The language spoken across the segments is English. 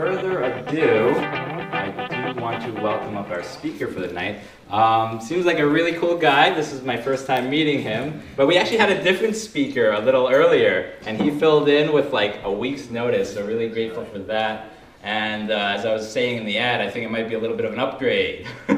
further ado, I do want to welcome up our speaker for the night. Um, seems like a really cool guy. This is my first time meeting him. But we actually had a different speaker a little earlier, and he filled in with like a week's notice, so really grateful for that. And uh, as I was saying in the ad, I think it might be a little bit of an upgrade.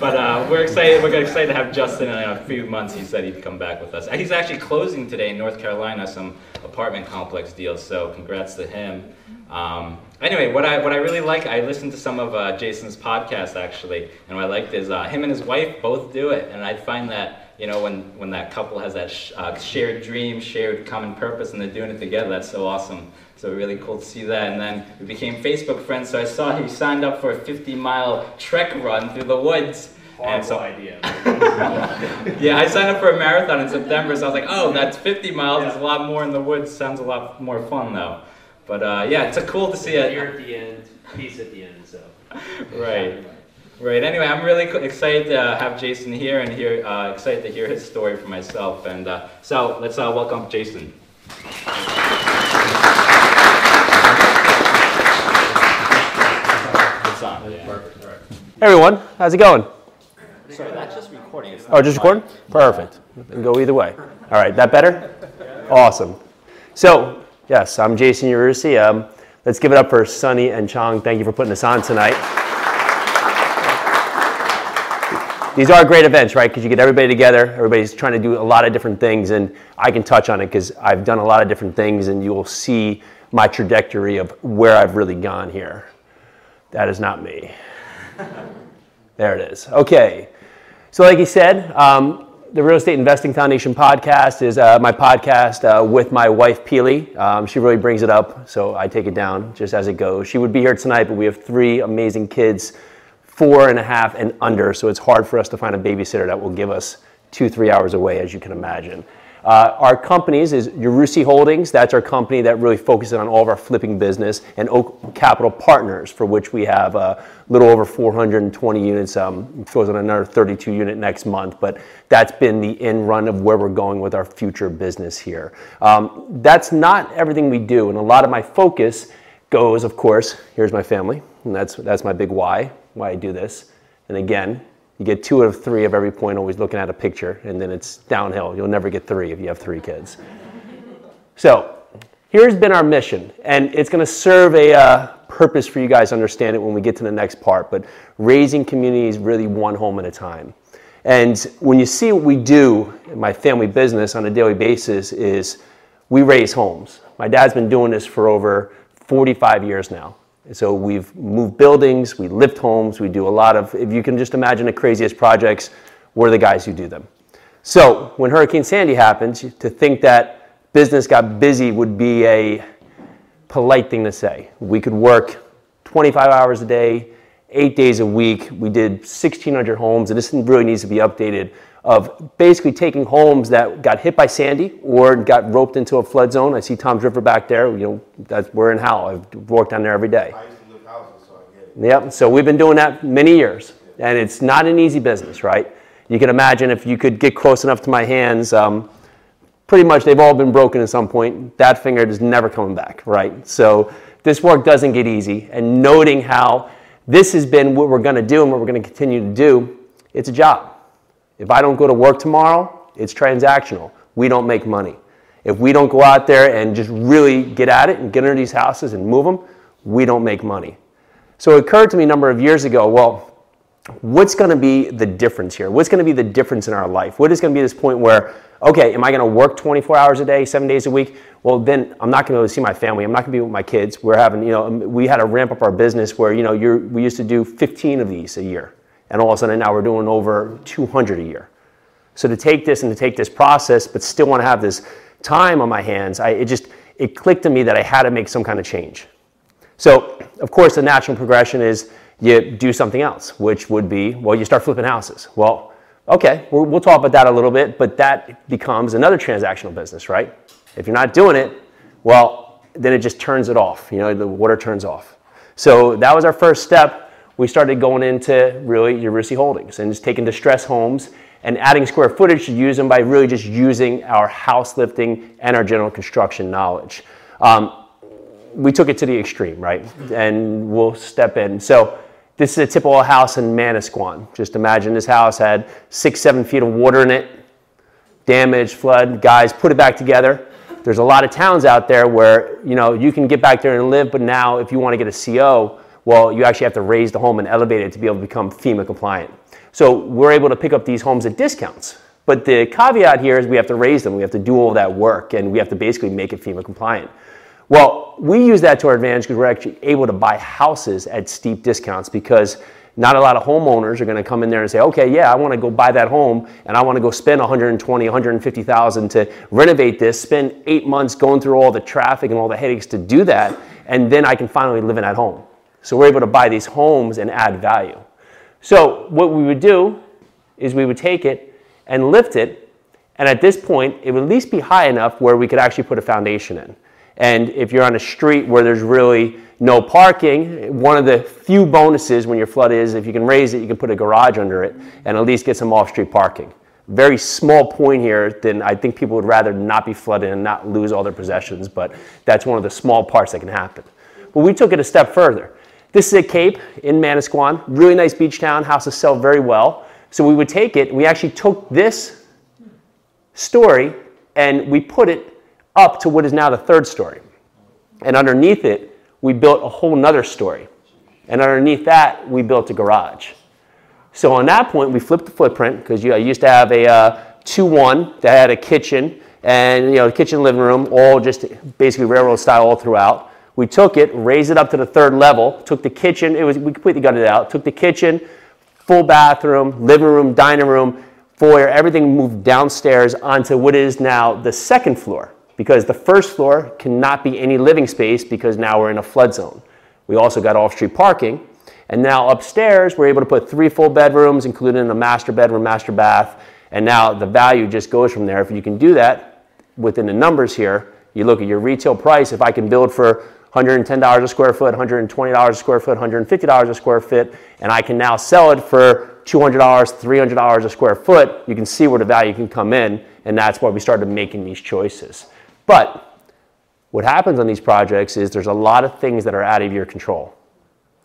but uh, we're excited. We're excited to have Justin in a few months. He said he'd come back with us. He's actually closing today in North Carolina some apartment complex deals. So congrats to him. Um, anyway, what I what I really like, I listened to some of uh, Jason's podcast actually, and what I liked is uh, him and his wife both do it, and I find that you know when when that couple has that sh- uh, shared dream, shared common purpose, and they're doing it together, that's so awesome. So really cool to see that. And then we became Facebook friends. So I saw he signed up for a 50 mile trek run through the woods. Horrible and so, idea. yeah, I signed up for a marathon in September, so I was like, oh, that's 50 miles. Yeah. There's a lot more in the woods. Sounds a lot more fun though. But uh, yeah, it's a cool to see it. You're at the end, peace at the end. So. right. Right. Anyway, I'm really excited to have Jason here and hear uh, excited to hear his story for myself. And uh, so let's uh, welcome Jason. Hey everyone, how's it going? Sorry, that's just recording. oh, just recording? Perfect. Can go either way. All right, that better? Awesome. So, yes, I'm Jason Yarusi. Um, let's give it up for Sunny and Chong. Thank you for putting this on tonight. These are great events, right? Because you get everybody together. Everybody's trying to do a lot of different things, and I can touch on it because I've done a lot of different things, and you will see my trajectory of where I've really gone here. That is not me. There it is. Okay. So, like he said, um, the Real Estate Investing Foundation podcast is uh, my podcast uh, with my wife, Pili. Um, she really brings it up, so I take it down just as it goes. She would be here tonight, but we have three amazing kids, four and a half and under, so it's hard for us to find a babysitter that will give us two, three hours away, as you can imagine. Uh, our companies is Yarusi Holdings. That's our company that really focuses on all of our flipping business, and Oak Capital Partners, for which we have a little over 420 units. Um, goes on another 32 unit next month, but that's been the in run of where we're going with our future business here. Um, that's not everything we do, and a lot of my focus goes, of course. Here's my family, and that's that's my big why why I do this. And again, you get two out of three of every point always looking at a picture, and then it's downhill. You'll never get three if you have three kids. So here's been our mission, and it's going to serve a uh, purpose for you guys understand it when we get to the next part. But raising communities really one home at a time. And when you see what we do in my family business on a daily basis is we raise homes. My dad's been doing this for over 45 years now. So we've moved buildings, we lift homes, we do a lot of, if you can just imagine the craziest projects, we're the guys who do them. So when Hurricane Sandy happened, to think that business got busy would be a polite thing to say. We could work 25 hours a day, eight days a week. We did 1,600 homes, and this really needs to be updated of basically taking homes that got hit by Sandy or got roped into a flood zone. I see Toms River back there. You know, that's we're in Howell. I've worked down there every day. I used to live houses, so I get it. Yep. So we've been doing that many years, and it's not an easy business, right? You can imagine if you could get close enough to my hands. Um, pretty much, they've all been broken at some point. That finger is never coming back, right? So this work doesn't get easy. And noting how this has been what we're going to do and what we're going to continue to do, it's a job if I don't go to work tomorrow, it's transactional. We don't make money. If we don't go out there and just really get at it and get into these houses and move them, we don't make money. So it occurred to me a number of years ago, well, what's going to be the difference here? What's going to be the difference in our life? What is going to be this point where, okay, am I going to work 24 hours a day, seven days a week? Well, then I'm not going to be able to see my family. I'm not going to be with my kids. We're having, you know, we had to ramp up our business where, you know, we used to do 15 of these a year and all of a sudden now we're doing over 200 a year. So to take this and to take this process, but still want to have this time on my hands, I, it just it clicked to me that I had to make some kind of change. So of course the natural progression is you do something else, which would be well you start flipping houses. Well, okay, we'll, we'll talk about that a little bit, but that becomes another transactional business, right? If you're not doing it, well, then it just turns it off. You know, the water turns off. So that was our first step we started going into really Yarusi Holdings and just taking distress homes and adding square footage to use them by really just using our house lifting and our general construction knowledge. Um, we took it to the extreme, right? And we'll step in. So this is a typical house in Manasquan. Just imagine this house had six, seven feet of water in it, damage, flood. Guys, put it back together. There's a lot of towns out there where you know you can get back there and live, but now if you want to get a CO, well, you actually have to raise the home and elevate it to be able to become FEMA compliant. So we're able to pick up these homes at discounts. But the caveat here is we have to raise them, we have to do all that work, and we have to basically make it FEMA compliant. Well, we use that to our advantage because we're actually able to buy houses at steep discounts because not a lot of homeowners are going to come in there and say, okay, yeah, I want to go buy that home and I want to go spend 120, 150,000 to renovate this, spend eight months going through all the traffic and all the headaches to do that, and then I can finally live in that home. So we're able to buy these homes and add value. So what we would do is we would take it and lift it, and at this point, it would at least be high enough where we could actually put a foundation in. And if you're on a street where there's really no parking, one of the few bonuses when your flood is if you can raise it, you can put a garage under it and at least get some off street parking. Very small point here, then I think people would rather not be flooded and not lose all their possessions, but that's one of the small parts that can happen. But we took it a step further. This is a Cape in Manasquan, really nice beach town, houses sell very well. So we would take it, we actually took this story and we put it up to what is now the third story. And underneath it, we built a whole nother story. And underneath that, we built a garage. So on that point, we flipped the footprint because you know, I used to have a uh, 2-1 that had a kitchen and you know, kitchen living room, all just basically railroad style all throughout. We took it, raised it up to the third level, took the kitchen, it was, we completely gutted it out, took the kitchen, full bathroom, living room, dining room, foyer, everything moved downstairs onto what is now the second floor because the first floor cannot be any living space because now we're in a flood zone. We also got off-street parking. And now upstairs, we're able to put three full bedrooms, including a master bedroom, master bath. And now the value just goes from there. If you can do that within the numbers here, you look at your retail price. If I can build for $110 a square foot, $120 a square foot, $150 a square foot, and I can now sell it for $200, $300 a square foot, you can see where the value can come in, and that's why we started making these choices. But what happens on these projects is there's a lot of things that are out of your control.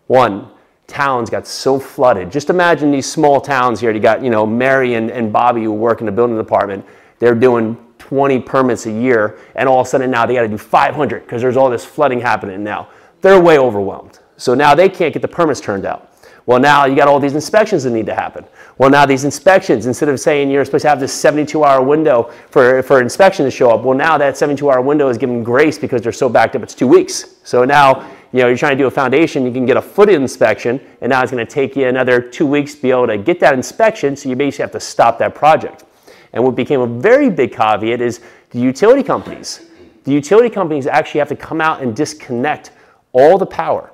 One, towns got so flooded. Just imagine these small towns here. You got, you know, Mary and, and Bobby who work in the building department. They're doing 20 permits a year, and all of a sudden now they got to do 500 because there's all this flooding happening now. They're way overwhelmed. So now they can't get the permits turned out. Well, now you got all these inspections that need to happen. Well, now these inspections, instead of saying you're supposed to have this 72 hour window for, for inspection to show up, well, now that 72 hour window is given grace because they're so backed up, it's two weeks. So now, you know, you're trying to do a foundation, you can get a foot inspection, and now it's going to take you another two weeks to be able to get that inspection, so you basically have to stop that project. And what became a very big caveat is the utility companies. The utility companies actually have to come out and disconnect all the power.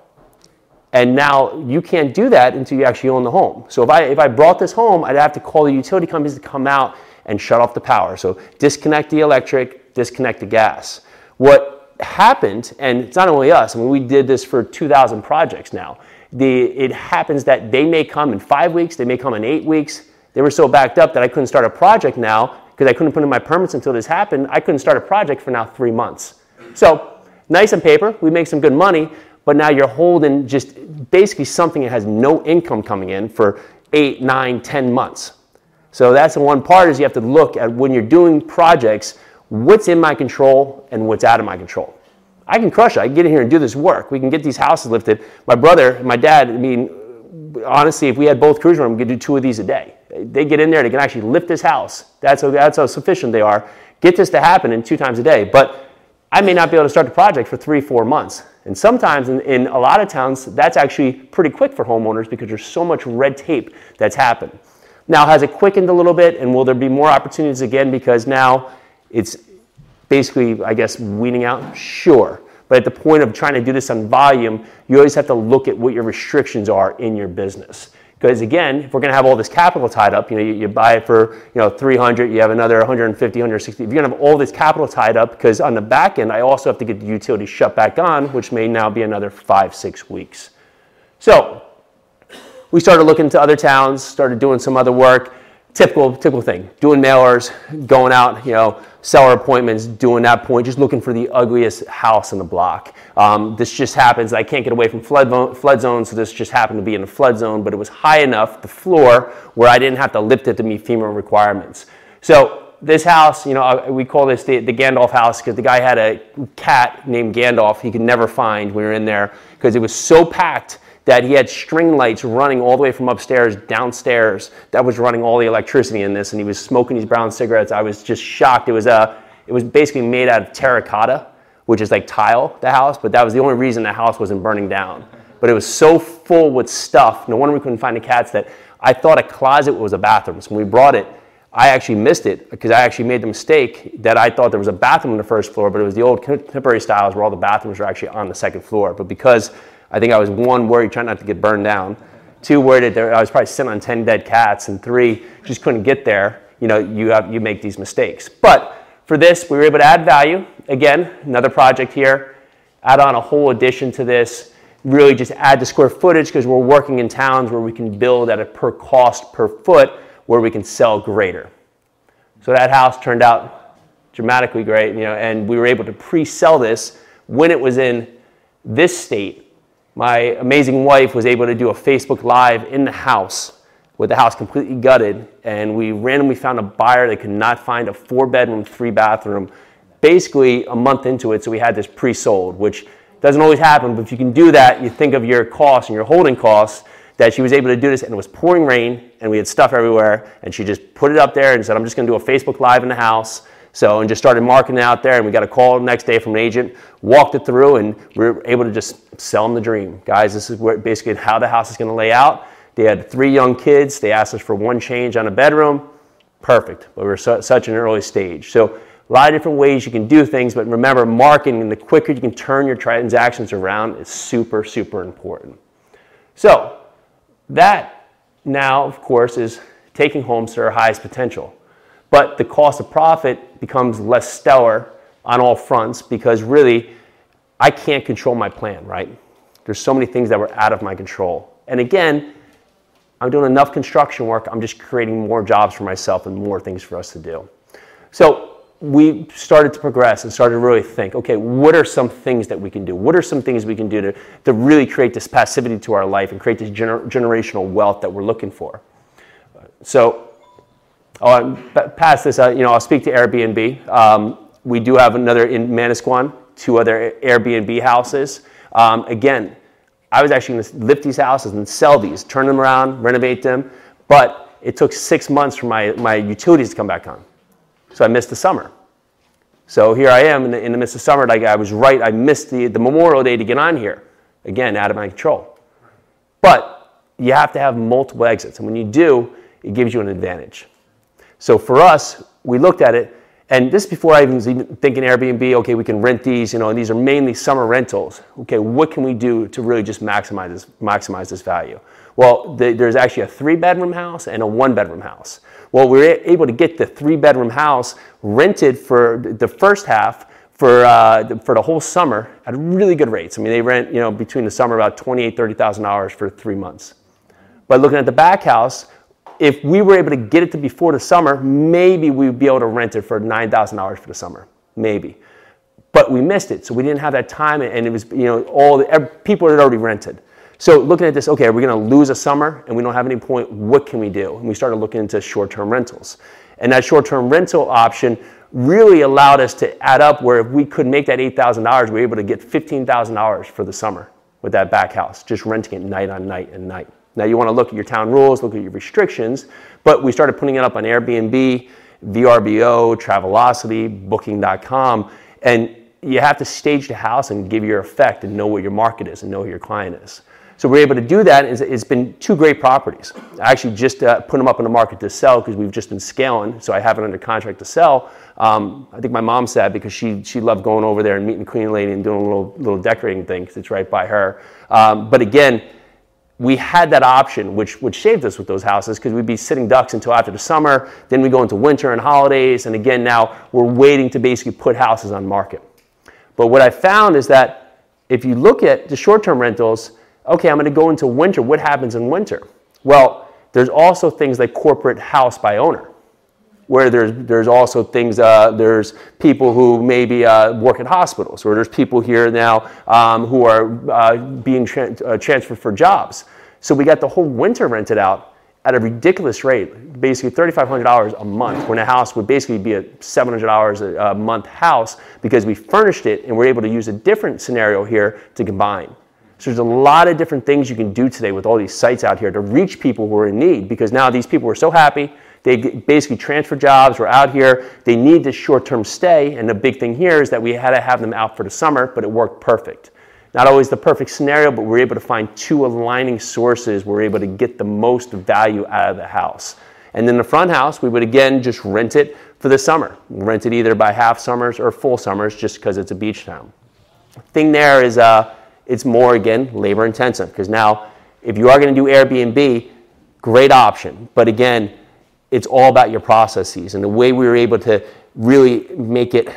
And now you can't do that until you actually own the home. So if I, if I brought this home, I'd have to call the utility companies to come out and shut off the power. So disconnect the electric, disconnect the gas. What happened, and it's not only us, I mean, we did this for 2,000 projects now. The, it happens that they may come in five weeks, they may come in eight weeks, they were so backed up that I couldn't start a project now because I couldn't put in my permits until this happened. I couldn't start a project for now three months. So nice on paper, we make some good money, but now you're holding just basically something that has no income coming in for eight, nine, ten months. So that's the one part is you have to look at when you're doing projects, what's in my control and what's out of my control. I can crush it. I can get in here and do this work. We can get these houses lifted. My brother, my dad, I mean, honestly, if we had both rooms, we could do two of these a day. They get in there, they can actually lift this house. That's how, that's how sufficient they are. Get this to happen in two times a day. But I may not be able to start the project for three, four months. And sometimes in, in a lot of towns, that's actually pretty quick for homeowners because there's so much red tape that's happened. Now, has it quickened a little bit? And will there be more opportunities again because now it's basically, I guess, weeding out? Sure. But at the point of trying to do this on volume, you always have to look at what your restrictions are in your business. Because again, if we're going to have all this capital tied up, you know, you, you, buy it for you know 300, you have another 150, 160. If you're going to have all this capital tied up, because on the back end, I also have to get the utility shut back on, which may now be another five, six weeks. So we started looking to other towns, started doing some other work. Typical typical thing. Doing mailers, going out, you know, seller appointments, doing that point, just looking for the ugliest house in the block. Um, this just happens. I can't get away from flood flood zone, so this just happened to be in a flood zone, but it was high enough, the floor, where I didn't have to lift it to meet FEMA requirements. So this house, you know, uh, we call this the, the Gandalf house because the guy had a cat named Gandalf he could never find when we were in there because it was so packed that he had string lights running all the way from upstairs downstairs that was running all the electricity in this and he was smoking these brown cigarettes. I was just shocked. It was a it was basically made out of terracotta which is like tile the house but that was the only reason the house wasn't burning down. But it was so full with stuff no wonder we couldn't find the cats that i thought a closet was a bathroom. So when we brought it I actually missed it because I actually made the mistake that I thought there was a bathroom on the first floor, but it was the old contemporary styles where all the bathrooms were actually on the second floor. But because I think I was one worried, trying not to get burned down. Two worried that I was probably sitting on ten dead cats, and three just couldn't get there. You know, you have you make these mistakes. But for this, we were able to add value. Again, another project here. Add on a whole addition to this. Really, just add the square footage because we're working in towns where we can build at a per cost per foot, where we can sell greater. So that house turned out dramatically great, you know, and we were able to pre-sell this when it was in this state my amazing wife was able to do a Facebook Live in the house with the house completely gutted, and we randomly found a buyer that could not find a four bedroom, three bathroom, basically a month into it. So we had this pre sold, which doesn't always happen, but if you can do that, you think of your costs and your holding costs. That she was able to do this, and it was pouring rain, and we had stuff everywhere, and she just put it up there and said, I'm just gonna do a Facebook Live in the house so, and just started marketing out there, and we got a call next day from an agent, walked it through, and we were able to just sell them the dream. Guys, this is where, basically how the house is going to lay out. They had three young kids. They asked us for one change on a bedroom. Perfect. But we we're su- such an early stage. So, a lot of different ways you can do things, but remember, marketing and the quicker you can turn your transactions around is super, super important. So, that now, of course, is taking homes to our highest potential. But the cost of profit becomes less stellar on all fronts because really I can't control my plan, right? There's so many things that were out of my control. And again, I'm doing enough construction work, I'm just creating more jobs for myself and more things for us to do. So we started to progress and started to really think okay, what are some things that we can do? What are some things we can do to, to really create this passivity to our life and create this gener- generational wealth that we're looking for? So Oh, past this, uh, you know, I'll speak to Airbnb. Um, we do have another in Manasquan, two other Airbnb houses. Um, again, I was actually going to lift these houses and sell these, turn them around, renovate them, but it took six months for my, my utilities to come back on. So I missed the summer. So here I am in the, in the midst of summer. Like I was right, I missed the, the Memorial Day to get on here. Again, out of my control. But you have to have multiple exits. And when you do, it gives you an advantage. So for us, we looked at it, and this before I even was even thinking Airbnb, okay, we can rent these, you know, and these are mainly summer rentals. Okay, what can we do to really just maximize this, maximize this value? Well, the, there's actually a three bedroom house and a one bedroom house. Well, we were able to get the three bedroom house rented for the first half for, uh, for the whole summer at really good rates. I mean, they rent, you know, between the summer about $28,000, $30,000 for three months. But looking at the back house, if we were able to get it to before the summer, maybe we'd be able to rent it for $9,000 for the summer. Maybe. But we missed it. So we didn't have that time and it was, you know, all the, people had already rented. So looking at this, okay, are we going to lose a summer and we don't have any point? What can we do? And we started looking into short-term rentals. And that short-term rental option really allowed us to add up where if we could make that $8,000, we were able to get $15,000 for the summer with that back house, just renting it night on night and night. Now you want to look at your town rules, look at your restrictions, but we started putting it up on Airbnb, VRBO, Travelocity, Booking.com, and you have to stage the house and give your effect and know what your market is and know who your client is. So we're able to do that. It's been two great properties. I actually just uh, put them up in the market to sell because we've just been scaling. So I have it under contract to sell. Um, I think my mom said because she she loved going over there and meeting the Queen Lady and doing a little little decorating thing because it's right by her. Um, but again, we had that option, which, which saved us with those houses because we'd be sitting ducks until after the summer. Then we go into winter and holidays. And again, now we're waiting to basically put houses on market. But what I found is that if you look at the short term rentals, okay, I'm going to go into winter. What happens in winter? Well, there's also things like corporate house by owner where there's, there's also things, uh, there's people who maybe uh, work at hospitals, or there's people here now um, who are uh, being tra- uh, transferred for jobs. So we got the whole winter rented out at a ridiculous rate, basically $3,500 a month, when a house would basically be a $700 a month house because we furnished it and we're able to use a different scenario here to combine. So there's a lot of different things you can do today with all these sites out here to reach people who are in need because now these people are so happy they basically transfer jobs, were out here. They need this short term stay. And the big thing here is that we had to have them out for the summer, but it worked perfect. Not always the perfect scenario, but we're able to find two aligning sources. We're able to get the most value out of the house. And then the front house, we would again just rent it for the summer. Rent it either by half summers or full summers just because it's a beach town. Thing there is uh, it's more, again, labor intensive because now if you are going to do Airbnb, great option. But again, it's all about your processes. And the way we were able to really make it,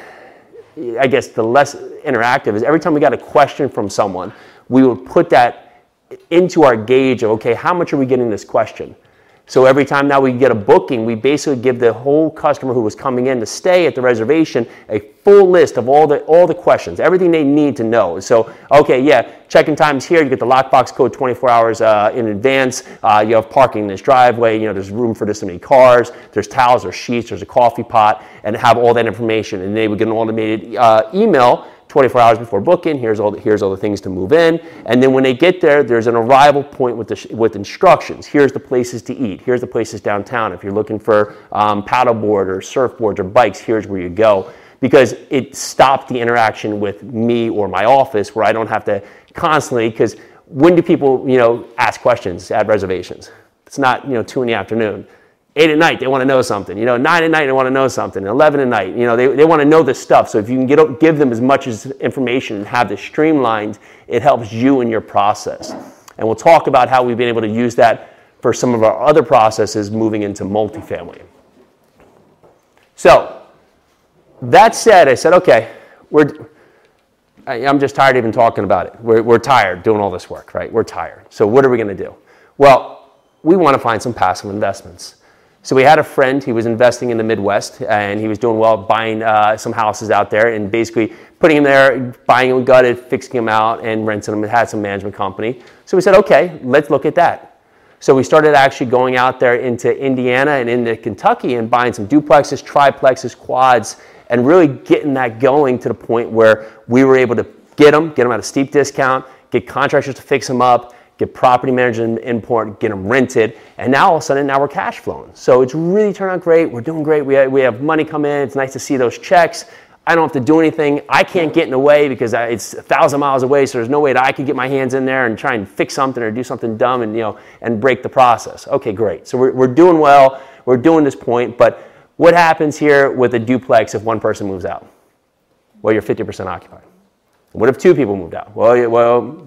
I guess, the less interactive is every time we got a question from someone, we would put that into our gauge of, okay, how much are we getting this question? So every time now we get a booking, we basically give the whole customer who was coming in to stay at the reservation a full list of all the all the questions, everything they need to know. So okay, yeah, check-in times here. You get the lockbox code 24 hours uh, in advance. Uh, you have parking in this driveway. You know, there's room for this many cars. There's towels, or sheets, there's a coffee pot, and have all that information. And they would get an automated uh, email 24 hours before booking. Here's all the, here's all the things to move in. And then when they get there, there's an arrival point with, the, with instructions. Here's the places to eat. Here's the places downtown. If you're looking for um, paddleboard or surfboards or bikes, here's where you go. Because it stopped the interaction with me or my office where I don't have to constantly, because when do people, you know, ask questions at reservations? It's not, you know, two in the afternoon eight at night, they want to know something. You know, nine at night, they want to know something. Eleven at night, you know, they, they want to know this stuff. So if you can get, give them as much as information and have this streamlined, it helps you in your process. And we'll talk about how we've been able to use that for some of our other processes moving into multifamily. So that said, I said, okay, we're, I'm just tired even talking about it. We're, we're tired doing all this work, right? We're tired. So what are we going to do? Well, we want to find some passive investments. So we had a friend, he was investing in the Midwest and he was doing well buying uh, some houses out there and basically putting them there, buying them gutted, fixing them out and renting them. It had some management company. So we said, okay, let's look at that. So we started actually going out there into Indiana and into Kentucky and buying some duplexes, triplexes, quads, and really getting that going to the point where we were able to get them, get them at a steep discount, get contractors to fix them up, get property management import, get them rented, and now all of a sudden now we're cash flowing. So it's really turned out great. We're doing great. We have, we have money come in. It's nice to see those checks. I don't have to do anything. I can't get in the way because it's a thousand miles away. So there's no way that I could get my hands in there and try and fix something or do something dumb and you know and break the process. Okay, great. So we're, we're doing well. We're doing this point. But what happens here with a duplex if one person moves out? Well, you're 50% occupied. What if two people moved out? Well, well,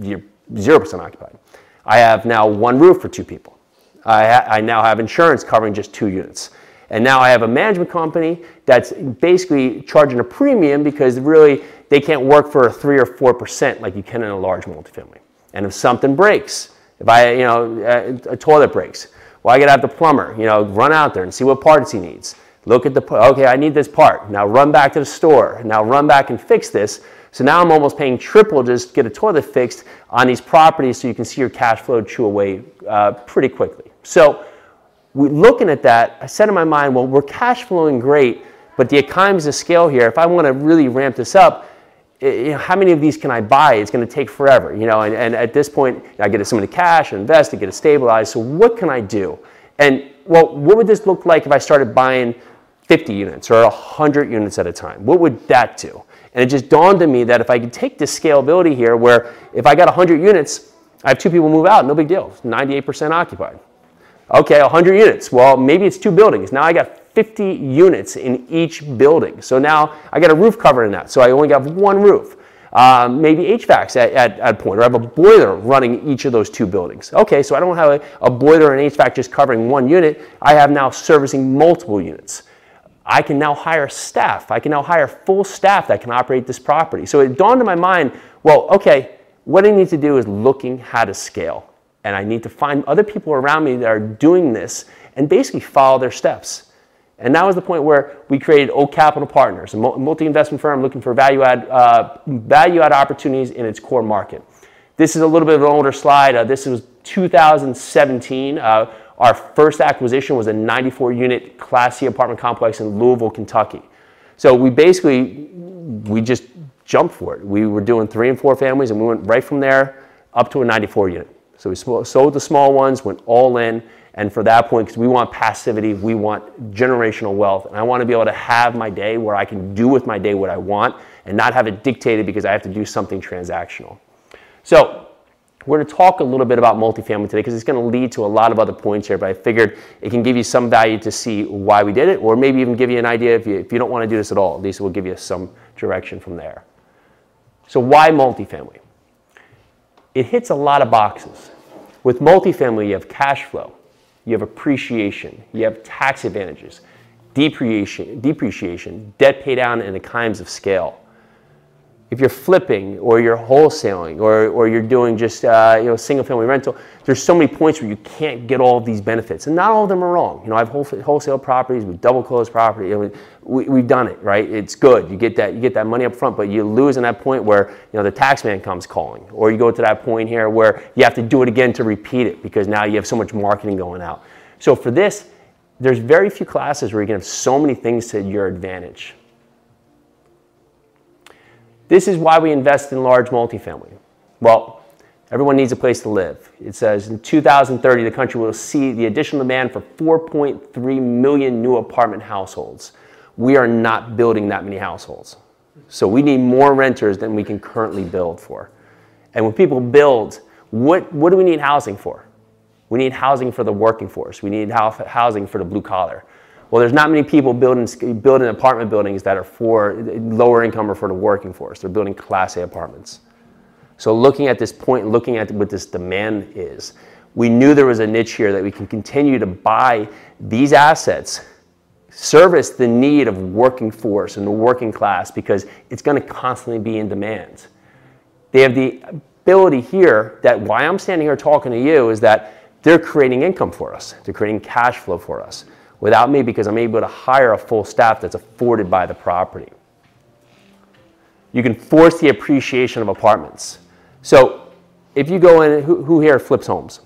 you're 0% occupied. I have now one roof for two people. I, I now have insurance covering just two units. And now I have a management company that's basically charging a premium because really they can't work for a three or four percent like you can in a large multifamily. And if something breaks, if I, you know, a, a toilet breaks, well, I gotta have the plumber, you know, run out there and see what parts he needs. Look at the, okay, I need this part. Now run back to the store. Now run back and fix this. So now I'm almost paying triple just to get a toilet fixed on these properties so you can see your cash flow chew away uh, pretty quickly. So we, looking at that, I said in my mind, well, we're cash flowing great, but the economies of scale here, if I want to really ramp this up, it, you know, how many of these can I buy? It's going to take forever, you know. And, and at this point, I get some of the cash, and invest, to get it stabilized. So what can I do? And well, what would this look like if I started buying 50 units or 100 units at a time? What would that do? And it just dawned on me that if I could take this scalability here, where if I got 100 units, I have two people move out, no big deal, 98% occupied. Okay, 100 units. Well, maybe it's two buildings. Now I got 50 units in each building. So now I got a roof covered in that. So I only got one roof. Um, maybe HVACs at, at, at point, or I have a boiler running each of those two buildings. Okay, so I don't have a, a boiler and HVAC just covering one unit. I have now servicing multiple units. I can now hire staff. I can now hire full staff that can operate this property. So it dawned in my mind, well, okay, what I need to do is looking how to scale. and I need to find other people around me that are doing this and basically follow their steps. And that was the point where we created Oak Capital Partners, a multi-investment firm looking for value add, uh, value add opportunities in its core market. This is a little bit of an older slide. Uh, this was 2017. Uh, our first acquisition was a 94 unit Class C apartment complex in Louisville, Kentucky. So we basically, we just jumped for it. We were doing three and four families and we went right from there up to a 94 unit. So we sold the small ones, went all in, and for that point, because we want passivity, we want generational wealth, and I want to be able to have my day where I can do with my day what I want and not have it dictated because I have to do something transactional. So we're going to talk a little bit about multifamily today because it's going to lead to a lot of other points here, but I figured it can give you some value to see why we did it, or maybe even give you an idea if you, if you don't want to do this at all. At least it will give you some direction from there. So, why multifamily? It hits a lot of boxes. With multifamily, you have cash flow, you have appreciation, you have tax advantages, depreciation, depreciation debt pay down, and economies of scale if you're flipping or you're wholesaling or, or you're doing just uh, you know single family rental there's so many points where you can't get all of these benefits. And not all of them are wrong. You know i've wholesale properties we've double closed property I mean, we, we've done it right? It's good. You get that you get that money up front but you lose in that point where you know the tax man comes calling. Or you go to that point here where you have to do it again to repeat it because now you have so much marketing going out. So for this there's very few classes where you can have so many things to your advantage this is why we invest in large multifamily. Well, everyone needs a place to live. It says in 2030, the country will see the additional demand for 4.3 million new apartment households. We are not building that many households. So we need more renters than we can currently build for. And when people build, what, what do we need housing for? We need housing for the working force. We need housing for the blue collar. Well, there's not many people building, building apartment buildings that are for lower income or for the working force. They're building Class A apartments. So, looking at this point, looking at what this demand is, we knew there was a niche here that we can continue to buy these assets, service the need of working force and the working class because it's going to constantly be in demand. They have the ability here that why I'm standing here talking to you is that they're creating income for us, they're creating cash flow for us without me because I'm able to hire a full staff that's afforded by the property. You can force the appreciation of apartments. So if you go in, who, who here flips homes?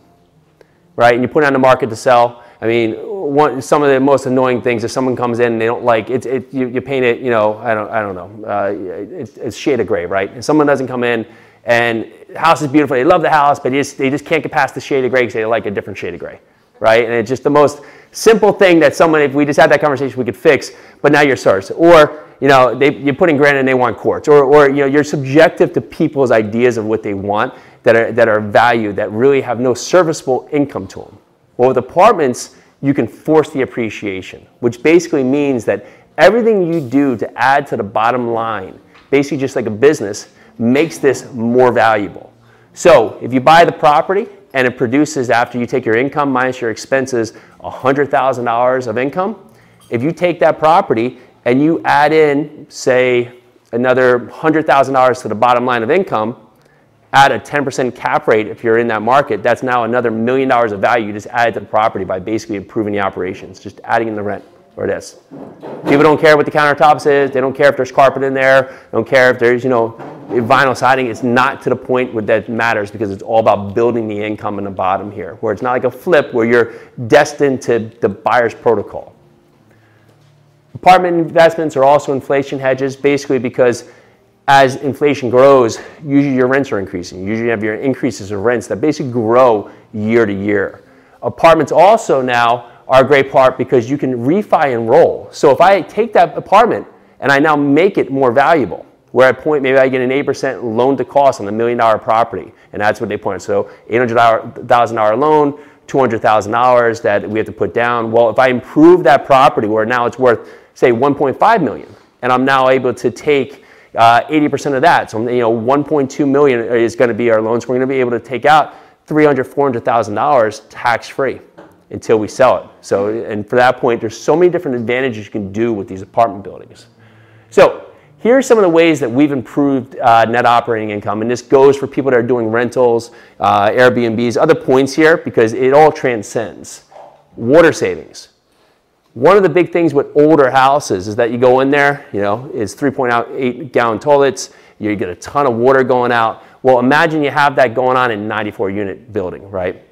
Right? And you put it on the market to sell. I mean, one, some of the most annoying things if someone comes in and they don't like it, it you, you paint it, you know, I don't, I don't know, uh, it, it's shade of gray, right? And someone doesn't come in and the house is beautiful, they love the house, but they just, they just can't get past the shade of gray because they like a different shade of gray, right? And it's just the most simple thing that someone, if we just had that conversation, we could fix, but now you're source. Or, you know, they, you put in granite and they want quartz. Or, or, you know, you're subjective to people's ideas of what they want that are, that are valued, that really have no serviceable income to them. Well, with apartments, you can force the appreciation, which basically means that everything you do to add to the bottom line, basically just like a business, makes this more valuable. So if you buy the property and it produces after you take your income minus your expenses $100,000 of income. If you take that property and you add in, say, another $100,000 to the bottom line of income, add a 10% cap rate if you're in that market, that's now another million dollars of value you just added to the property by basically improving the operations, just adding in the rent or this. People don't care what the countertops is. They don't care if there's carpet in there. Don't care if there's, you know, vinyl siding. It's not to the point where that matters because it's all about building the income in the bottom here, where it's not like a flip where you're destined to the buyer's protocol. Apartment investments are also inflation hedges, basically because as inflation grows, usually your rents are increasing. Usually you have your increases of rents that basically grow year to year. Apartments also now are a great part because you can refi and roll. So if I take that apartment and I now make it more valuable, where I point maybe I get an 8% loan to cost on the million dollar property, and that's what they point. So $800,000 loan, $200,000 that we have to put down. Well, if I improve that property where now it's worth, say, 1.5 million, and I'm now able to take uh, 80% of that, so you know, 1.2 million is going to be our loans. We're going to be able to take out 300, 400,000 dollars tax free until we sell it. So, and for that point, there's so many different advantages you can do with these apartment buildings. So, here are some of the ways that we've improved uh, net operating income, and this goes for people that are doing rentals, uh, Airbnbs, other points here because it all transcends. Water savings. One of the big things with older houses is that you go in there, you know, it's 3.8 gallon toilets, you get a ton of water going out. Well, imagine you have that going on in 94 unit building, right?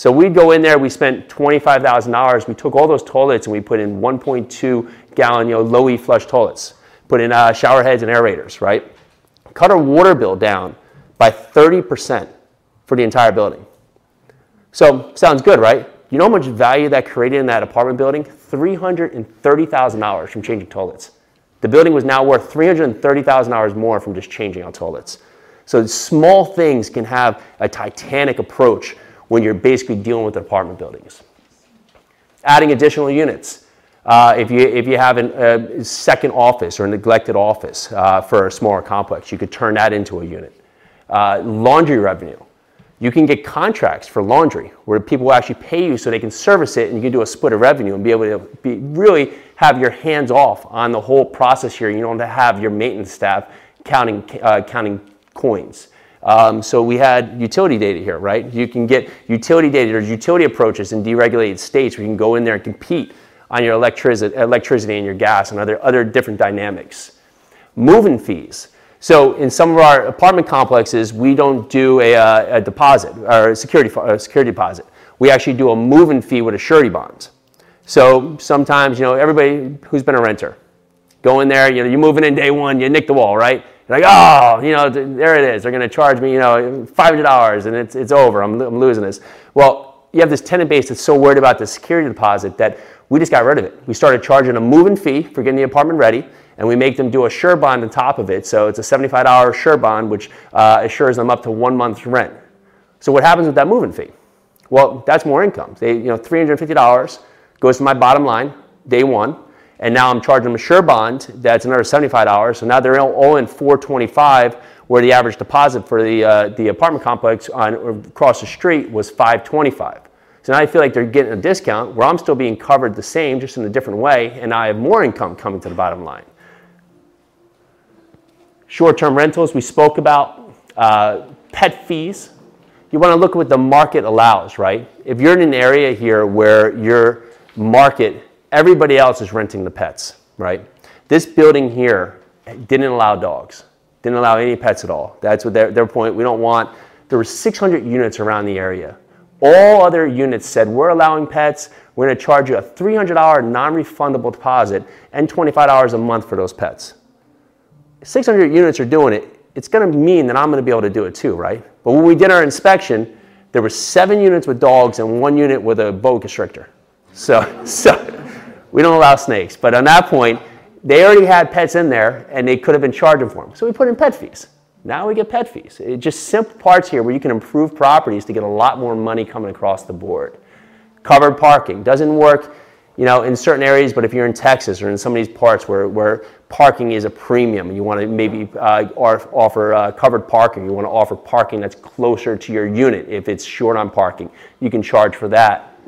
So we'd go in there, we spent $25,000. We took all those toilets and we put in 1.2 gallon, you know, low E flush toilets, put in uh, shower heads and aerators, right? Cut our water bill down by 30% for the entire building. So sounds good, right? You know how much value that created in that apartment building? $330,000 from changing toilets. The building was now worth $330,000 more from just changing out toilets. So small things can have a titanic approach when you're basically dealing with apartment buildings. Adding additional units. Uh, if, you, if you have a second office or a neglected office uh, for a smaller complex, you could turn that into a unit. Uh, laundry revenue. You can get contracts for laundry where people will actually pay you so they can service it and you can do a split of revenue and be able to be, really have your hands off on the whole process here. You don't have your maintenance staff counting, uh, counting coins. Um, so we had utility data here, right? You can get utility data. There's utility approaches in deregulated states where you can go in there and compete on your electricity, electricity and your gas and other, other different dynamics. Moving fees. So in some of our apartment complexes, we don't do a, uh, a deposit or a security, a security deposit. We actually do a moving fee with a surety bond. So sometimes, you know, everybody who's been a renter, go in there, you know, you're moving in day one, you nick the wall, right? Like, oh, you know, there it is. They're going to charge me, you know, $500 and it's, it's over. I'm, I'm losing this. Well, you have this tenant base that's so worried about the security deposit that we just got rid of it. We started charging a moving fee for getting the apartment ready, and we make them do a sure bond on top of it. So it's a $75 sure bond, which uh, assures them up to one month's rent. So what happens with that moving fee? Well, that's more income. They, you know, $350 goes to my bottom line day one and now I'm charging them a sure bond that's another $75. So now they're in 425 where the average deposit for the, uh, the apartment complex on, across the street was 525. So now I feel like they're getting a discount where I'm still being covered the same, just in a different way, and I have more income coming to the bottom line. Short-term rentals we spoke about, uh, pet fees. You want to look at what the market allows, right? If you're in an area here where your market everybody else is renting the pets, right? This building here didn't allow dogs, didn't allow any pets at all. That's what their, their point. We don't want, there were 600 units around the area. All other units said, we're allowing pets, we're gonna charge you a $300 non-refundable deposit and $25 a month for those pets. 600 units are doing it, it's gonna mean that I'm gonna be able to do it too, right? But when we did our inspection, there were seven units with dogs and one unit with a boa constrictor. So, so we don't allow snakes. But on that point, they already had pets in there and they could have been charging for them. So we put in pet fees. Now we get pet fees. It's just simple parts here where you can improve properties to get a lot more money coming across the board. Covered parking doesn't work, you know, in certain areas, but if you're in Texas or in some of these parts where, where parking is a premium, and you want to maybe uh, offer uh, covered parking. You want to offer parking that's closer to your unit. If it's short on parking, you can charge for that.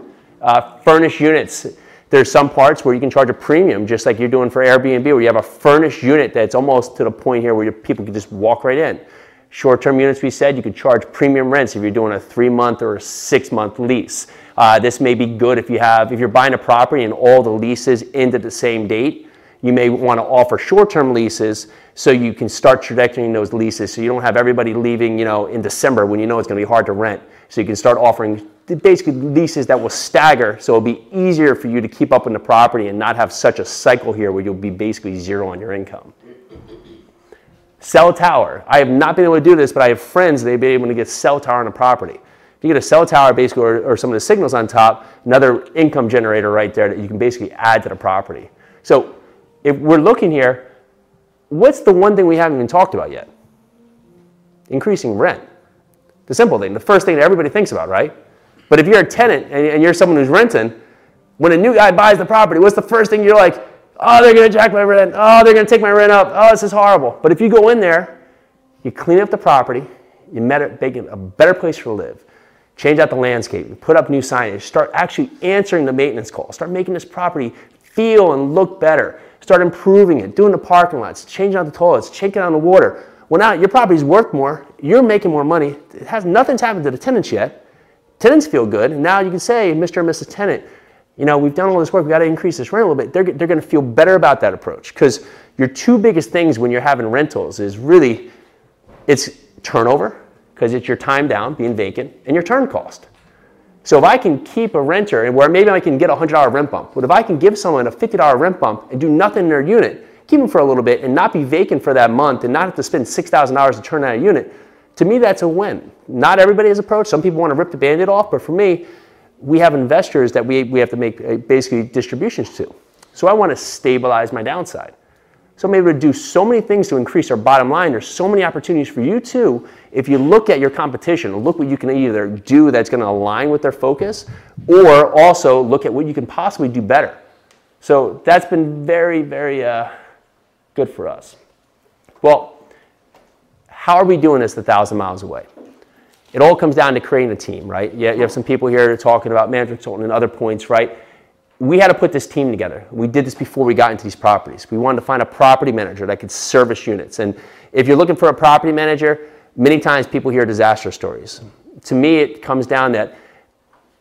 Uh, furnished units there's some parts where you can charge a premium, just like you're doing for Airbnb, where you have a furnished unit that's almost to the point here where your people can just walk right in. Short-term units, we said, you could charge premium rents if you're doing a three-month or a six-month lease. Uh, this may be good if you have, if you're buying a property and all the leases end at the same date. You may want to offer short-term leases so you can start trajectorying those leases, so you don't have everybody leaving, you know, in December when you know it's going to be hard to rent. So you can start offering basically leases that will stagger so it'll be easier for you to keep up with the property and not have such a cycle here where you'll be basically zero on your income. Cell tower. I have not been able to do this, but I have friends they've been able to get cell tower on a property. If you get a cell tower basically or, or some of the signals on top, another income generator right there that you can basically add to the property. So if we're looking here, what's the one thing we haven't even talked about yet? Increasing rent. The simple thing, the first thing that everybody thinks about, right? But if you're a tenant and you're someone who's renting, when a new guy buys the property, what's the first thing you're like, oh, they're going to jack my rent. Oh, they're going to take my rent up. Oh, this is horrible. But if you go in there, you clean up the property, you make it a better place to live, change out the landscape, put up new signage, start actually answering the maintenance calls, start making this property feel and look better. Start improving it, doing the parking lots, changing out the toilets, checking out the water. Well, now your property's worth more, you're making more money. It has nothing's happened to the tenants yet. Tenants feel good, and now you can say, Mr. and Mrs. Tenant, you know, we've done all this work, we've got to increase this rent a little bit. They're, they're going to feel better about that approach because your two biggest things when you're having rentals is really it's turnover because it's your time down being vacant and your turn cost. So if I can keep a renter and where maybe I can get a $100 rent bump, but if I can give someone a $50 rent bump and do nothing in their unit, keep them for a little bit and not be vacant for that month and not have to spend $6,000 to turn out a unit, to me that's a win. Not everybody has approached. Some people want to rip the band-aid off, but for me, we have investors that we, we have to make uh, basically distributions to. So I want to stabilize my downside. So I'm able to do so many things to increase our bottom line. There's so many opportunities for you too. If you look at your competition, look what you can either do that's going to align with their focus, or also look at what you can possibly do better. So that's been very, very uh, good for us. Well, how are we doing this a thousand miles away? It all comes down to creating a team, right? You have some people here talking about management consultant and other points, right? we had to put this team together. We did this before we got into these properties. We wanted to find a property manager that could service units. And if you're looking for a property manager, many times people hear disaster stories. To me, it comes down that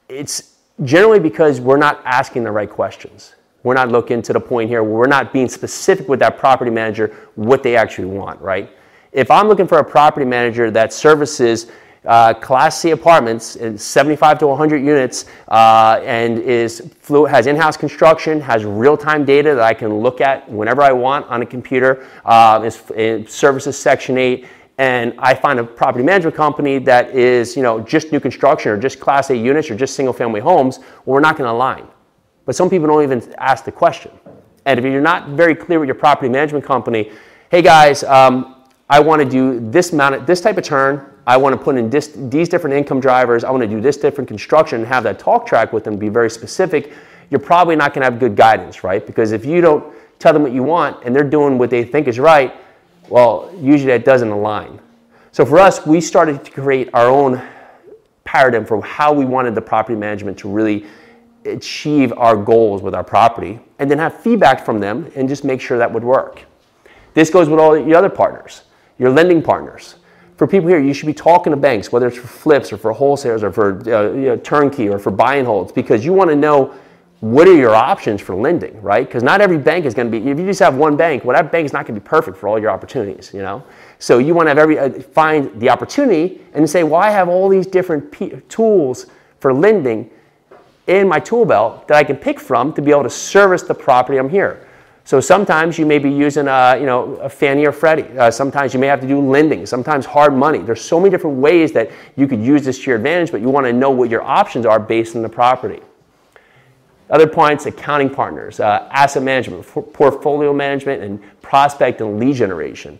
it's generally because we're not asking the right questions. We're not looking to the point here where we're not being specific with that property manager what they actually want, right? If I'm looking for a property manager that services uh, Class C apartments, 75 to 100 units, uh, and is has in-house construction, has real-time data that I can look at whenever I want on a computer. Uh, it services Section 8, and I find a property management company that is, you know, just new construction or just Class A units or just single-family homes. Well, we're not going to align. But some people don't even ask the question. And if you're not very clear with your property management company, hey guys, um, I want to do this amount, this type of turn I want to put in this, these different income drivers. I want to do this different construction and have that talk track with them, be very specific. You're probably not going to have good guidance, right? Because if you don't tell them what you want and they're doing what they think is right, well, usually that doesn't align. So for us, we started to create our own paradigm for how we wanted the property management to really achieve our goals with our property and then have feedback from them and just make sure that would work. This goes with all your other partners, your lending partners for people here, you should be talking to banks, whether it's for flips or for wholesalers or for uh, you know, turnkey or for buy and holds, because you want to know what are your options for lending, right? Because not every bank is going to be. If you just have one bank, well, that bank is not going to be perfect for all your opportunities, you know. So you want to have every uh, find the opportunity and say, well, I have all these different p- tools for lending in my tool belt that I can pick from to be able to service the property I'm here. So sometimes you may be using a, you know, a Fannie or Freddie. Uh, sometimes you may have to do lending. Sometimes hard money. There's so many different ways that you could use this to your advantage, but you want to know what your options are based on the property. Other points, accounting partners, uh, asset management, portfolio management, and prospect and lead generation.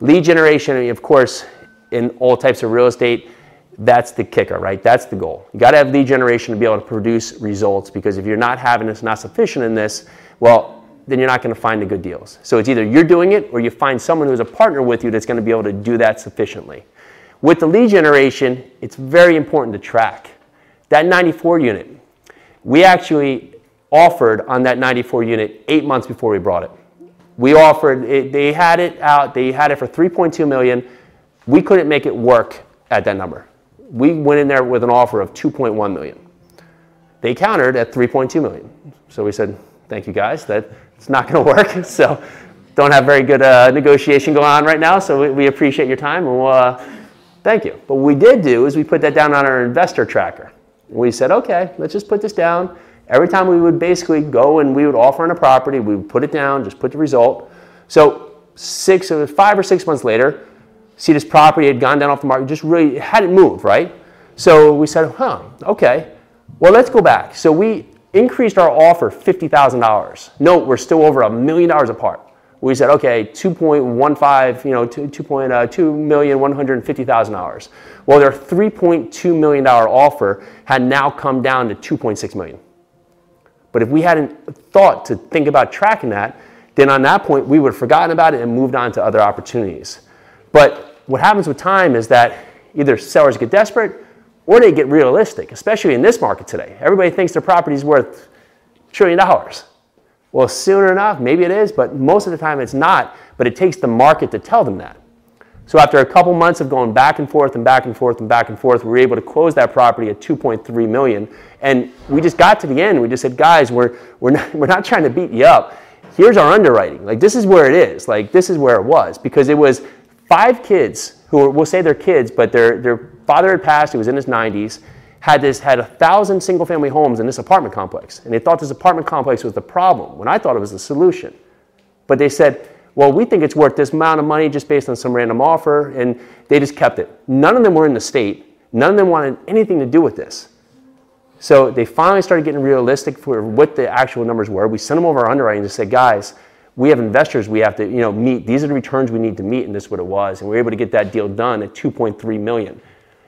Lead generation, of course, in all types of real estate, that's the kicker, right? That's the goal. You got to have lead generation to be able to produce results because if you're not having this, not sufficient in this, well, then you're not going to find the good deals. So it's either you're doing it or you find someone who's a partner with you that's going to be able to do that sufficiently. With the lead generation, it's very important to track. That 94 unit, we actually offered on that 94 unit eight months before we brought it. We offered, it, they had it out, they had it for 3.2 million. We couldn't make it work at that number. We went in there with an offer of 2.1 million. They countered at 3.2 million. So we said, thank you guys, that it's not going to work. So don't have very good uh, negotiation going on right now. So we, we appreciate your time and we'll, uh, thank you. But what we did do is we put that down on our investor tracker. We said, okay, let's just put this down. Every time we would basically go and we would offer on a property, we would put it down, just put the result. So six or five or six months later, see this property had gone down off the market, just really hadn't moved, right? So we said, huh, okay. Well, let's go back. So we increased our offer $50,000. Note, we're still over a million dollars apart. We said, okay, 2.15, you know, 2.150,000 uh, dollars. Well, their 3.2 million dollar offer had now come down to 2.6 million. But if we hadn't thought to think about tracking that, then on that point we would have forgotten about it and moved on to other opportunities. But what happens with time is that either sellers get desperate or they get realistic, especially in this market today. Everybody thinks their property is worth trillion dollars. Well, soon enough, maybe it is, but most of the time it's not. But it takes the market to tell them that. So after a couple months of going back and forth and back and forth and back and forth, we were able to close that property at 2.3 million. And we just got to the end. We just said, guys, we're, we're, not, we're not trying to beat you up. Here's our underwriting. Like this is where it is. Like this is where it was because it was five kids who were, we'll say they're kids, but their, their father had passed. He was in his 90s. Had this had a thousand single family homes in this apartment complex, and they thought this apartment complex was the problem when I thought it was the solution. But they said, well, we think it's worth this amount of money just based on some random offer, and they just kept it. None of them were in the state. None of them wanted anything to do with this. So they finally started getting realistic for what the actual numbers were. We sent them over our underwriting and said, guys, we have investors we have to you know, meet. These are the returns we need to meet, and this is what it was. And we were able to get that deal done at 2.3 million.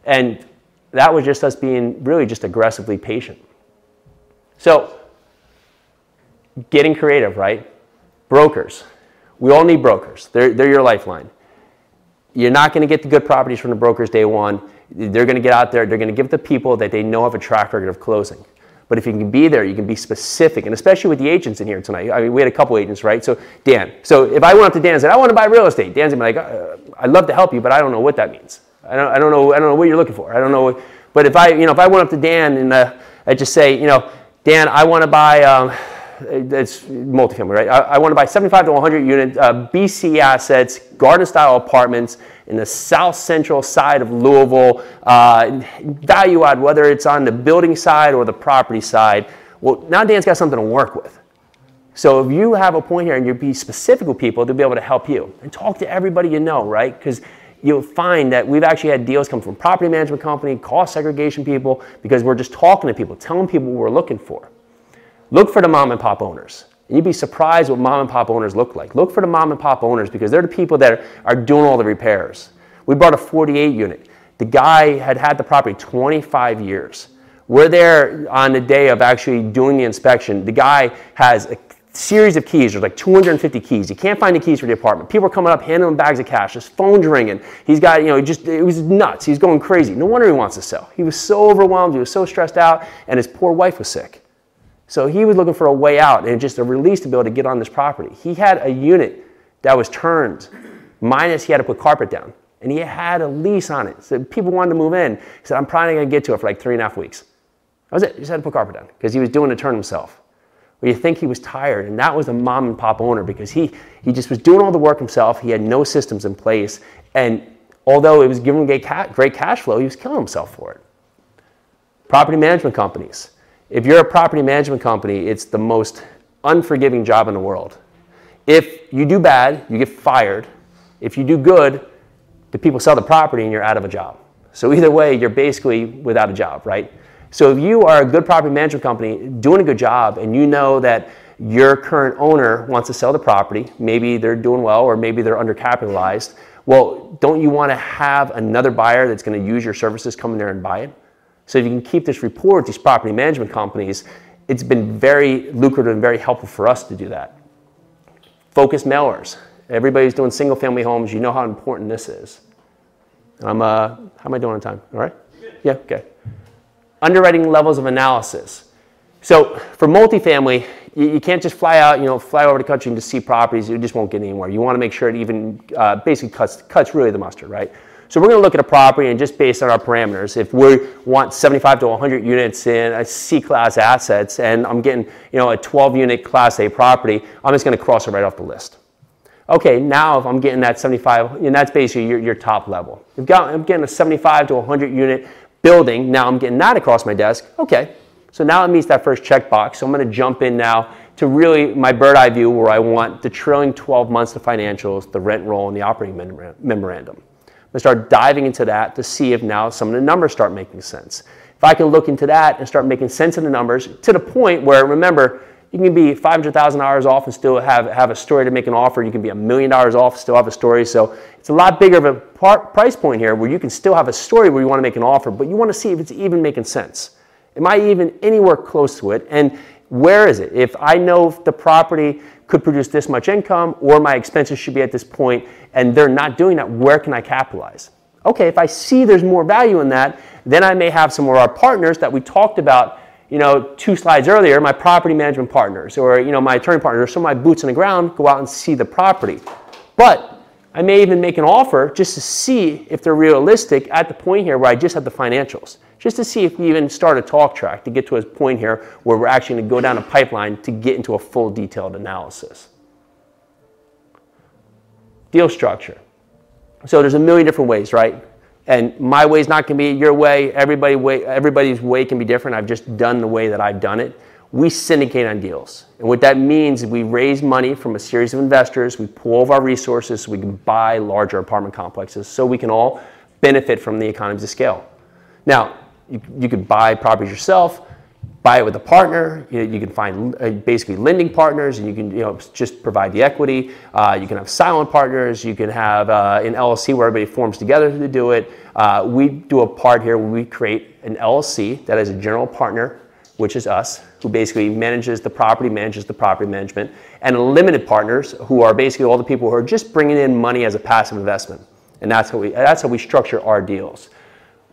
And that was just us being really just aggressively patient. So getting creative, right? Brokers. We all need brokers. They're, they're your lifeline. You're not going to get the good properties from the brokers day one. They're going to get out there, they're going to give the people that they know have a track record of closing. But if you can be there, you can be specific, and especially with the agents in here tonight. I mean, we had a couple agents, right? So, Dan. So, if I went up to Dan and said, I want to buy real estate, Dan's gonna be like, uh, I'd love to help you, but I don't know what that means. I don't, I don't know, I don't know what you're looking for. I don't know. What, but if I, you know, if I went up to Dan and uh, I just say, you know, Dan, I want to buy. Um, it's multifamily, right? I, I want to buy 75 to 100 unit uh, BC assets, garden style apartments in the south central side of Louisville. Uh, value add, whether it's on the building side or the property side. Well, now Dan's got something to work with. So if you have a point here and you be specific with people, they'll be able to help you and talk to everybody you know, right? Because you'll find that we've actually had deals come from property management company, cost segregation people, because we're just talking to people, telling people what we're looking for. Look for the mom and pop owners. And you'd be surprised what mom and pop owners look like. Look for the mom and pop owners because they're the people that are doing all the repairs. We bought a 48 unit. The guy had had the property 25 years. We're there on the day of actually doing the inspection. The guy has a series of keys. There's like 250 keys. He can't find the keys for the apartment. People are coming up, handing him bags of cash. His phone's ringing. He's got, you know, just, it was nuts. He's going crazy. No wonder he wants to sell. He was so overwhelmed. He was so stressed out. And his poor wife was sick. So he was looking for a way out and just a release to be able to get on this property. He had a unit that was turned, minus he had to put carpet down. And he had a lease on it. So people wanted to move in. He said, I'm probably going to get to it for like three and a half weeks. That was it. He just had to put carpet down because he was doing the turn himself. You think he was tired, and that was a mom and pop owner because he, he just was doing all the work himself. He had no systems in place. And although it was giving him great cash flow, he was killing himself for it. Property management companies if you're a property management company, it's the most unforgiving job in the world. If you do bad, you get fired. If you do good, the people sell the property and you're out of a job. So either way, you're basically without a job, right? So if you are a good property management company doing a good job and you know that your current owner wants to sell the property, maybe they're doing well or maybe they're undercapitalized, well, don't you want to have another buyer that's going to use your services come in there and buy it? So if you can keep this rapport with these property management companies, it's been very lucrative and very helpful for us to do that. Focus mailers. Everybody's doing single family homes. You know how important this is. I'm, uh, how am I doing on time? All right? Yeah, okay. Underwriting levels of analysis. So for multifamily, you, you, can't just fly out, you know, fly over the country and just see properties. You just won't get anywhere. You want to make sure it even uh, basically cuts, cuts really the mustard, right? So we're going to look at a property and just based on our parameters, if we want 75 to 100 units in a C-class assets and I'm getting you know, a 12 unit class A property, I'm just going to cross it right off the list. Okay, now if I'm getting that 75, and that's basically your, your top level. If I'm getting a 75 to 100 unit building, now I'm getting that across my desk. Okay, so now it meets that first checkbox. So I'm going to jump in now to really my bird eye view where I want the trailing 12 months of financials, the rent roll, and the operating memorandum and start diving into that to see if now some of the numbers start making sense. If I can look into that and start making sense of the numbers to the point where, remember, you can be $500,000 off and still have, have a story to make an offer. You can be a million dollars off still have a story. So it's a lot bigger of a par- price point here where you can still have a story where you want to make an offer, but you want to see if it's even making sense. Am I even anywhere close to it? And where is it? If I know if the property could produce this much income or my expenses should be at this point and they're not doing that, where can I capitalize? Okay, if I see there's more value in that, then I may have some of our partners that we talked about you know, two slides earlier, my property management partners or, you know, my attorney partners, some of my boots on the ground go out and see the property. But I may even make an offer just to see if they're realistic at the point here where I just have the financials, just to see if we even start a talk track to get to a point here where we're actually going to go down a pipeline to get into a full detailed analysis. Deal structure. So there's a million different ways, right? And my way is not going to be your way. Everybody way. Everybody's way can be different. I've just done the way that I've done it. We syndicate on deals. And what that means is we raise money from a series of investors. We pool of our resources so we can buy larger apartment complexes so we can all benefit from the economies of scale. Now, you, you could buy properties yourself buy it with a partner. You, you can find uh, basically lending partners, and you can you know just provide the equity. Uh, you can have silent partners. You can have uh, an LLC where everybody forms together to do it. Uh, we do a part here where we create an LLC that is a general partner, which is us, who basically manages the property, manages the property management, and limited partners who are basically all the people who are just bringing in money as a passive investment. And that's how we that's how we structure our deals.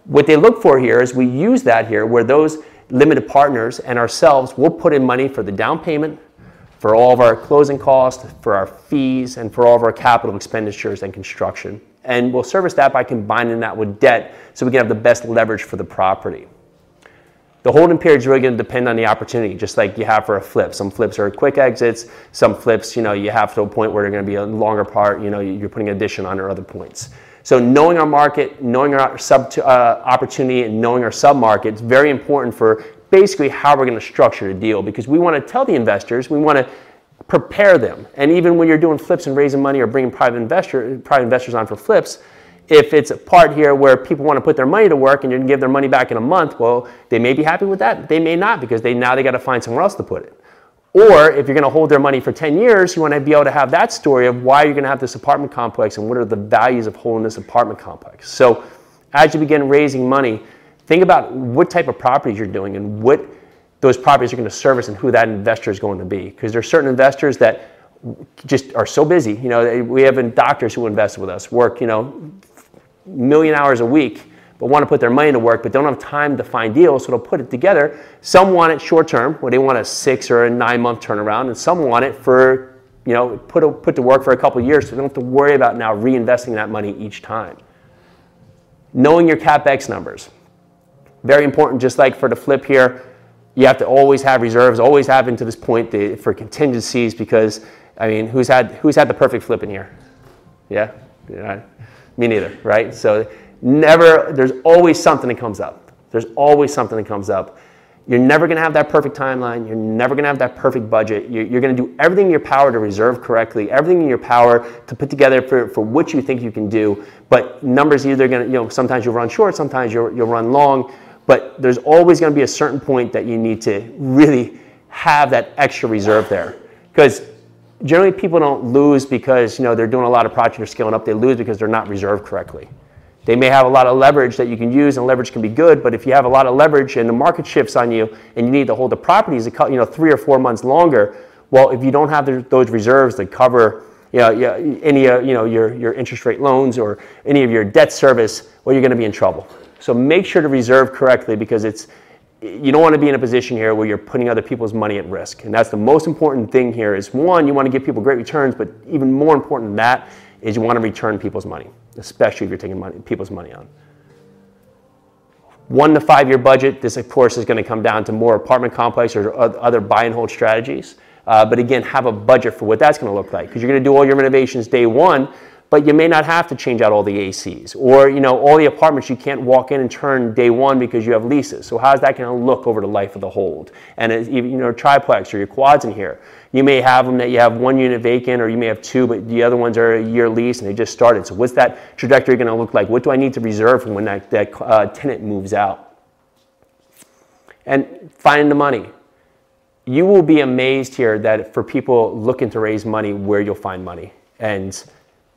What they look for here is we use that here where those limited partners and ourselves will put in money for the down payment, for all of our closing costs, for our fees, and for all of our capital expenditures and construction. And we'll service that by combining that with debt so we can have the best leverage for the property. The holding period is really going to depend on the opportunity, just like you have for a flip. Some flips are quick exits. Some flips, you know, you have to a point where they're going to be a longer part. You know, you're putting addition on or other points. So knowing our market, knowing our sub uh, opportunity, and knowing our sub market is very important for basically how we're going to structure the deal because we want to tell the investors, we want to prepare them. And even when you're doing flips and raising money or bringing private investor private investors on for flips, if it's a part here where people want to put their money to work and you can give their money back in a month, well, they may be happy with that. They may not because they now they got to find somewhere else to put it. Or if you're going to hold their money for 10 years, you want to be able to have that story of why you're going to have this apartment complex and what are the values of holding this apartment complex. So as you begin raising money, think about what type of properties you're doing and what those properties are going to service and who that investor is going to be. Because there are certain investors that just are so busy. You know, we have doctors who invest with us, work, you know, million hours a week but want to put their money to work, but don't have time to find deals, so they'll put it together. Some want it short term, where they want a six or a nine month turnaround, and some want it for, you know, put, a, put to work for a couple years, so they don't have to worry about now reinvesting that money each time. Knowing your capex numbers, very important. Just like for the flip here, you have to always have reserves, always have to this point the, for contingencies, because I mean, who's had who's had the perfect flip in here? Yeah, yeah me neither, right? So never, there's always something that comes up. There's always something that comes up. You're never going to have that perfect timeline. You're never going to have that perfect budget. You're, you're going to do everything in your power to reserve correctly, everything in your power to put together for, for what you think you can do. But numbers either going to, you know, sometimes you'll run short, sometimes you'll, you'll run long. But there's always going to be a certain point that you need to really have that extra reserve there. Because generally people don't lose because, you know, they're doing a lot of projects or scaling up. They lose because they're not reserved correctly. They may have a lot of leverage that you can use, and leverage can be good. But if you have a lot of leverage and the market shifts on you, and you need to hold the properties, you know, three or four months longer, well, if you don't have the, those reserves that cover, you know, any, uh, you know, your, your interest rate loans or any of your debt service, well, you're going to be in trouble. So make sure to reserve correctly because it's, you don't want to be in a position here where you're putting other people's money at risk. And that's the most important thing here is one, you want to give people great returns, but even more important than that is you want to return people's money especially if you're taking money, people's money on. One to five year budget, this of course is going to come down to more apartment complex or other buy and hold strategies. Uh, but again, have a budget for what that's going to look like because you're going to do all your renovations day one, but you may not have to change out all the ACs or you know all the apartments you can't walk in and turn day one because you have leases. So how's that going to look over the life of the hold? And you know triplex or your quads in here, you may have them that you have one unit vacant or you may have two, but the other ones are a year lease and they just started. So what's that trajectory going to look like? What do I need to reserve when that, that uh, tenant moves out? And finding the money. You will be amazed here that for people looking to raise money, where you'll find money. And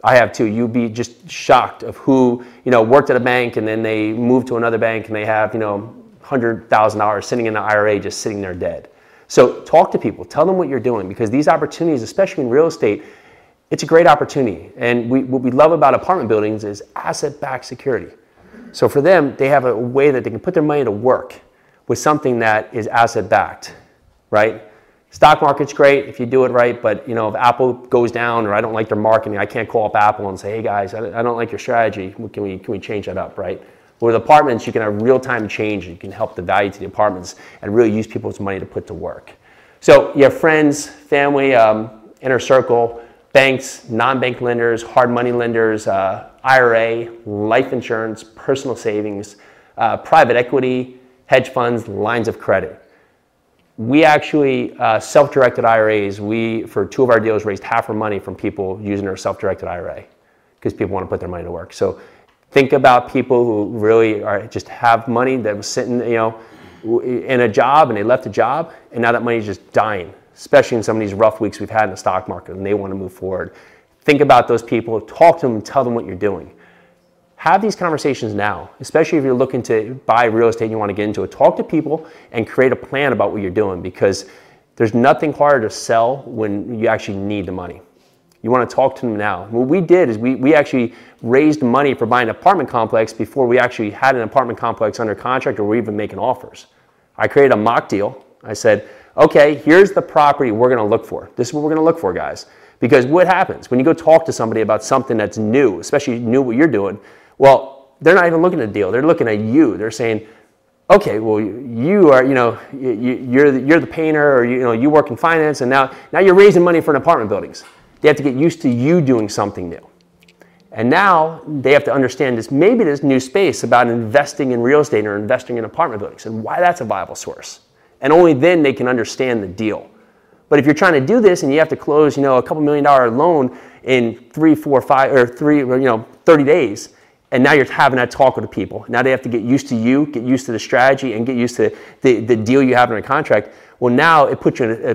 I have too. You'd be just shocked of who, you know, worked at a bank and then they move to another bank and they have, you know, $100,000 sitting in an IRA just sitting there dead. So talk to people, tell them what you're doing because these opportunities, especially in real estate, it's a great opportunity. And we, what we love about apartment buildings is asset backed security. So for them, they have a way that they can put their money to work with something that is asset backed, right? Stock market's great if you do it right, but you know if Apple goes down or I don't like their marketing, I can't call up Apple and say, hey guys, I don't like your strategy. Can we can we change that up, right? With apartments, you can have real time change. You can help the value to the apartments and really use people's money to put to work. So you have friends, family, um, inner circle, banks, non-bank lenders, hard money lenders, uh, IRA, life insurance, personal savings, uh, private equity, hedge funds, lines of credit. We actually uh, self-directed IRAs. We for two of our deals raised half our money from people using our self-directed IRA because people want to put their money to work. So think about people who really are just have money that was sitting, you know, in a job and they left a job and now that money is just dying, especially in some of these rough weeks we've had in the stock market and they want to move forward. Think about those people, talk to them, and tell them what you're doing. Have these conversations now, especially if you're looking to buy real estate and you want to get into it. Talk to people and create a plan about what you're doing because there's nothing harder to sell when you actually need the money. You want to talk to them now. What we did is we, we actually raised money for buying an apartment complex before we actually had an apartment complex under contract or we even making offers. I created a mock deal. I said, okay, here's the property we're going to look for. This is what we're going to look for, guys. Because what happens when you go talk to somebody about something that's new, especially new what you're doing? Well, they're not even looking at the deal. They're looking at you. They're saying, okay, well, you are, you know, you're the, you're the painter or, you know, you work in finance and now, now you're raising money for an apartment buildings. They have to get used to you doing something new. And now they have to understand this maybe this new space about investing in real estate or investing in apartment buildings and why that's a viable source. And only then they can understand the deal. But if you're trying to do this and you have to close, you know, a couple million dollar loan in three, four, five, or three, you know, 30 days, and now you're having that talk with the people. Now they have to get used to you, get used to the strategy, and get used to the, the deal you have in a contract. Well, now it puts you in a, a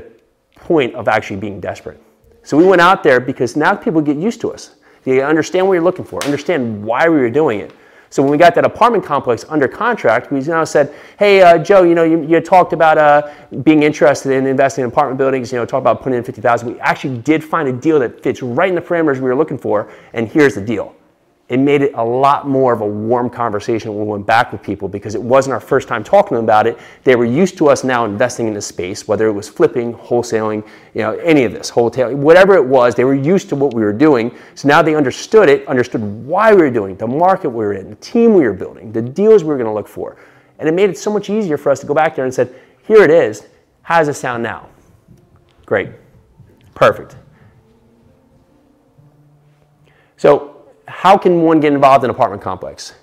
point of actually being desperate. So we went out there because now people get used to us. They understand what you're looking for, understand why we were doing it. So when we got that apartment complex under contract, we now said, "Hey, uh, Joe, you know, you, you talked about uh, being interested in investing in apartment buildings. You know, talk about putting in fifty thousand. We actually did find a deal that fits right in the parameters we were looking for, and here's the deal it made it a lot more of a warm conversation when we went back with people because it wasn't our first time talking to them about it. They were used to us now investing in the space, whether it was flipping, wholesaling, you know, any of this, wholesale, whatever it was, they were used to what we were doing. So now they understood it, understood why we were doing it, the market we were in, the team we were building, the deals we were going to look for. And it made it so much easier for us to go back there and said, here it is. How does it sound now? Great. Perfect. So how can one get involved in an apartment complex?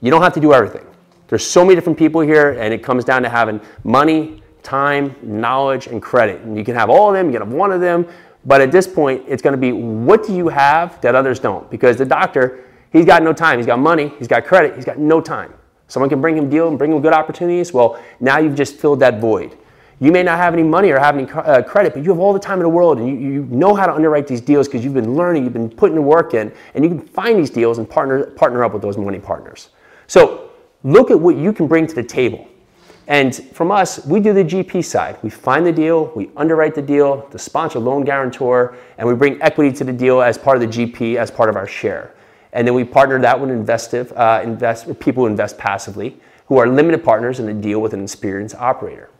You don't have to do everything. There's so many different people here, and it comes down to having money, time, knowledge, and credit. And you can have all of them, you can have one of them, but at this point, it's going to be what do you have that others don't? Because the doctor, he's got no time. He's got money, he's got credit, he's got no time. Someone can bring him deal and bring him good opportunities. Well, now you've just filled that void. You may not have any money or have any uh, credit, but you have all the time in the world and you, you know how to underwrite these deals because you've been learning, you've been putting the work in, and you can find these deals and partner, partner up with those money partners. So look at what you can bring to the table. And from us, we do the GP side. We find the deal, we underwrite the deal, the sponsor loan guarantor, and we bring equity to the deal as part of the GP, as part of our share. And then we partner that with investive, uh, invest, people who invest passively, who are limited partners in a deal with an experienced operator.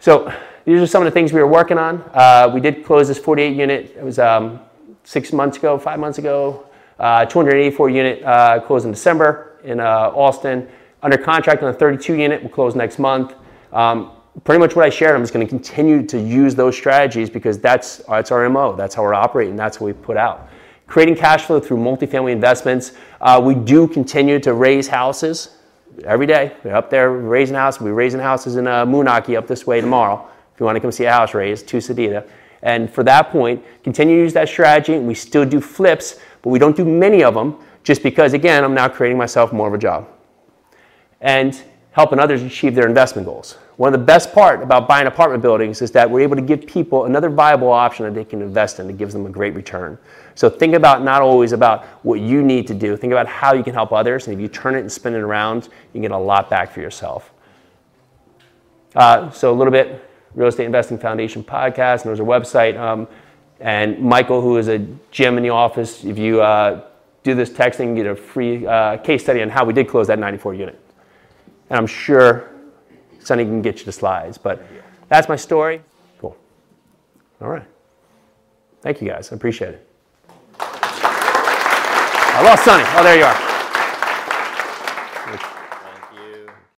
So these are some of the things we were working on. Uh, we did close this 48 unit. It was um, six months ago, five months ago. Uh, 284 unit uh, closed in December in uh, Austin. Under contract on the 32 unit We'll close next month. Um, pretty much what I shared, I'm just going to continue to use those strategies because that's, that's our MO. That's how we're operating. That's what we put out. Creating cash flow through multifamily investments. Uh, we do continue to raise houses every day. We're up there raising houses. We're raising houses in uh, Moonachie up this way tomorrow. If you want to come see a house raised, to Sedita. And for that point, continue to use that strategy. We still do flips, but we don't do many of them just because, again, I'm now creating myself more of a job. And helping others achieve their investment goals. One of the best part about buying apartment buildings is that we're able to give people another viable option that they can invest in that gives them a great return. So think about not always about what you need to do. Think about how you can help others, and if you turn it and spin it around, you can get a lot back for yourself. Uh, so a little bit, Real Estate Investing Foundation podcast, and there's a website. Um, and Michael, who is a GM in the office, if you uh, do this texting, you get a free uh, case study on how we did close that 94 unit. and I'm sure Sonny can get you the slides. But that's my story. Cool. All right. Thank you guys. I appreciate it. I lost Sonny. Oh, there you are.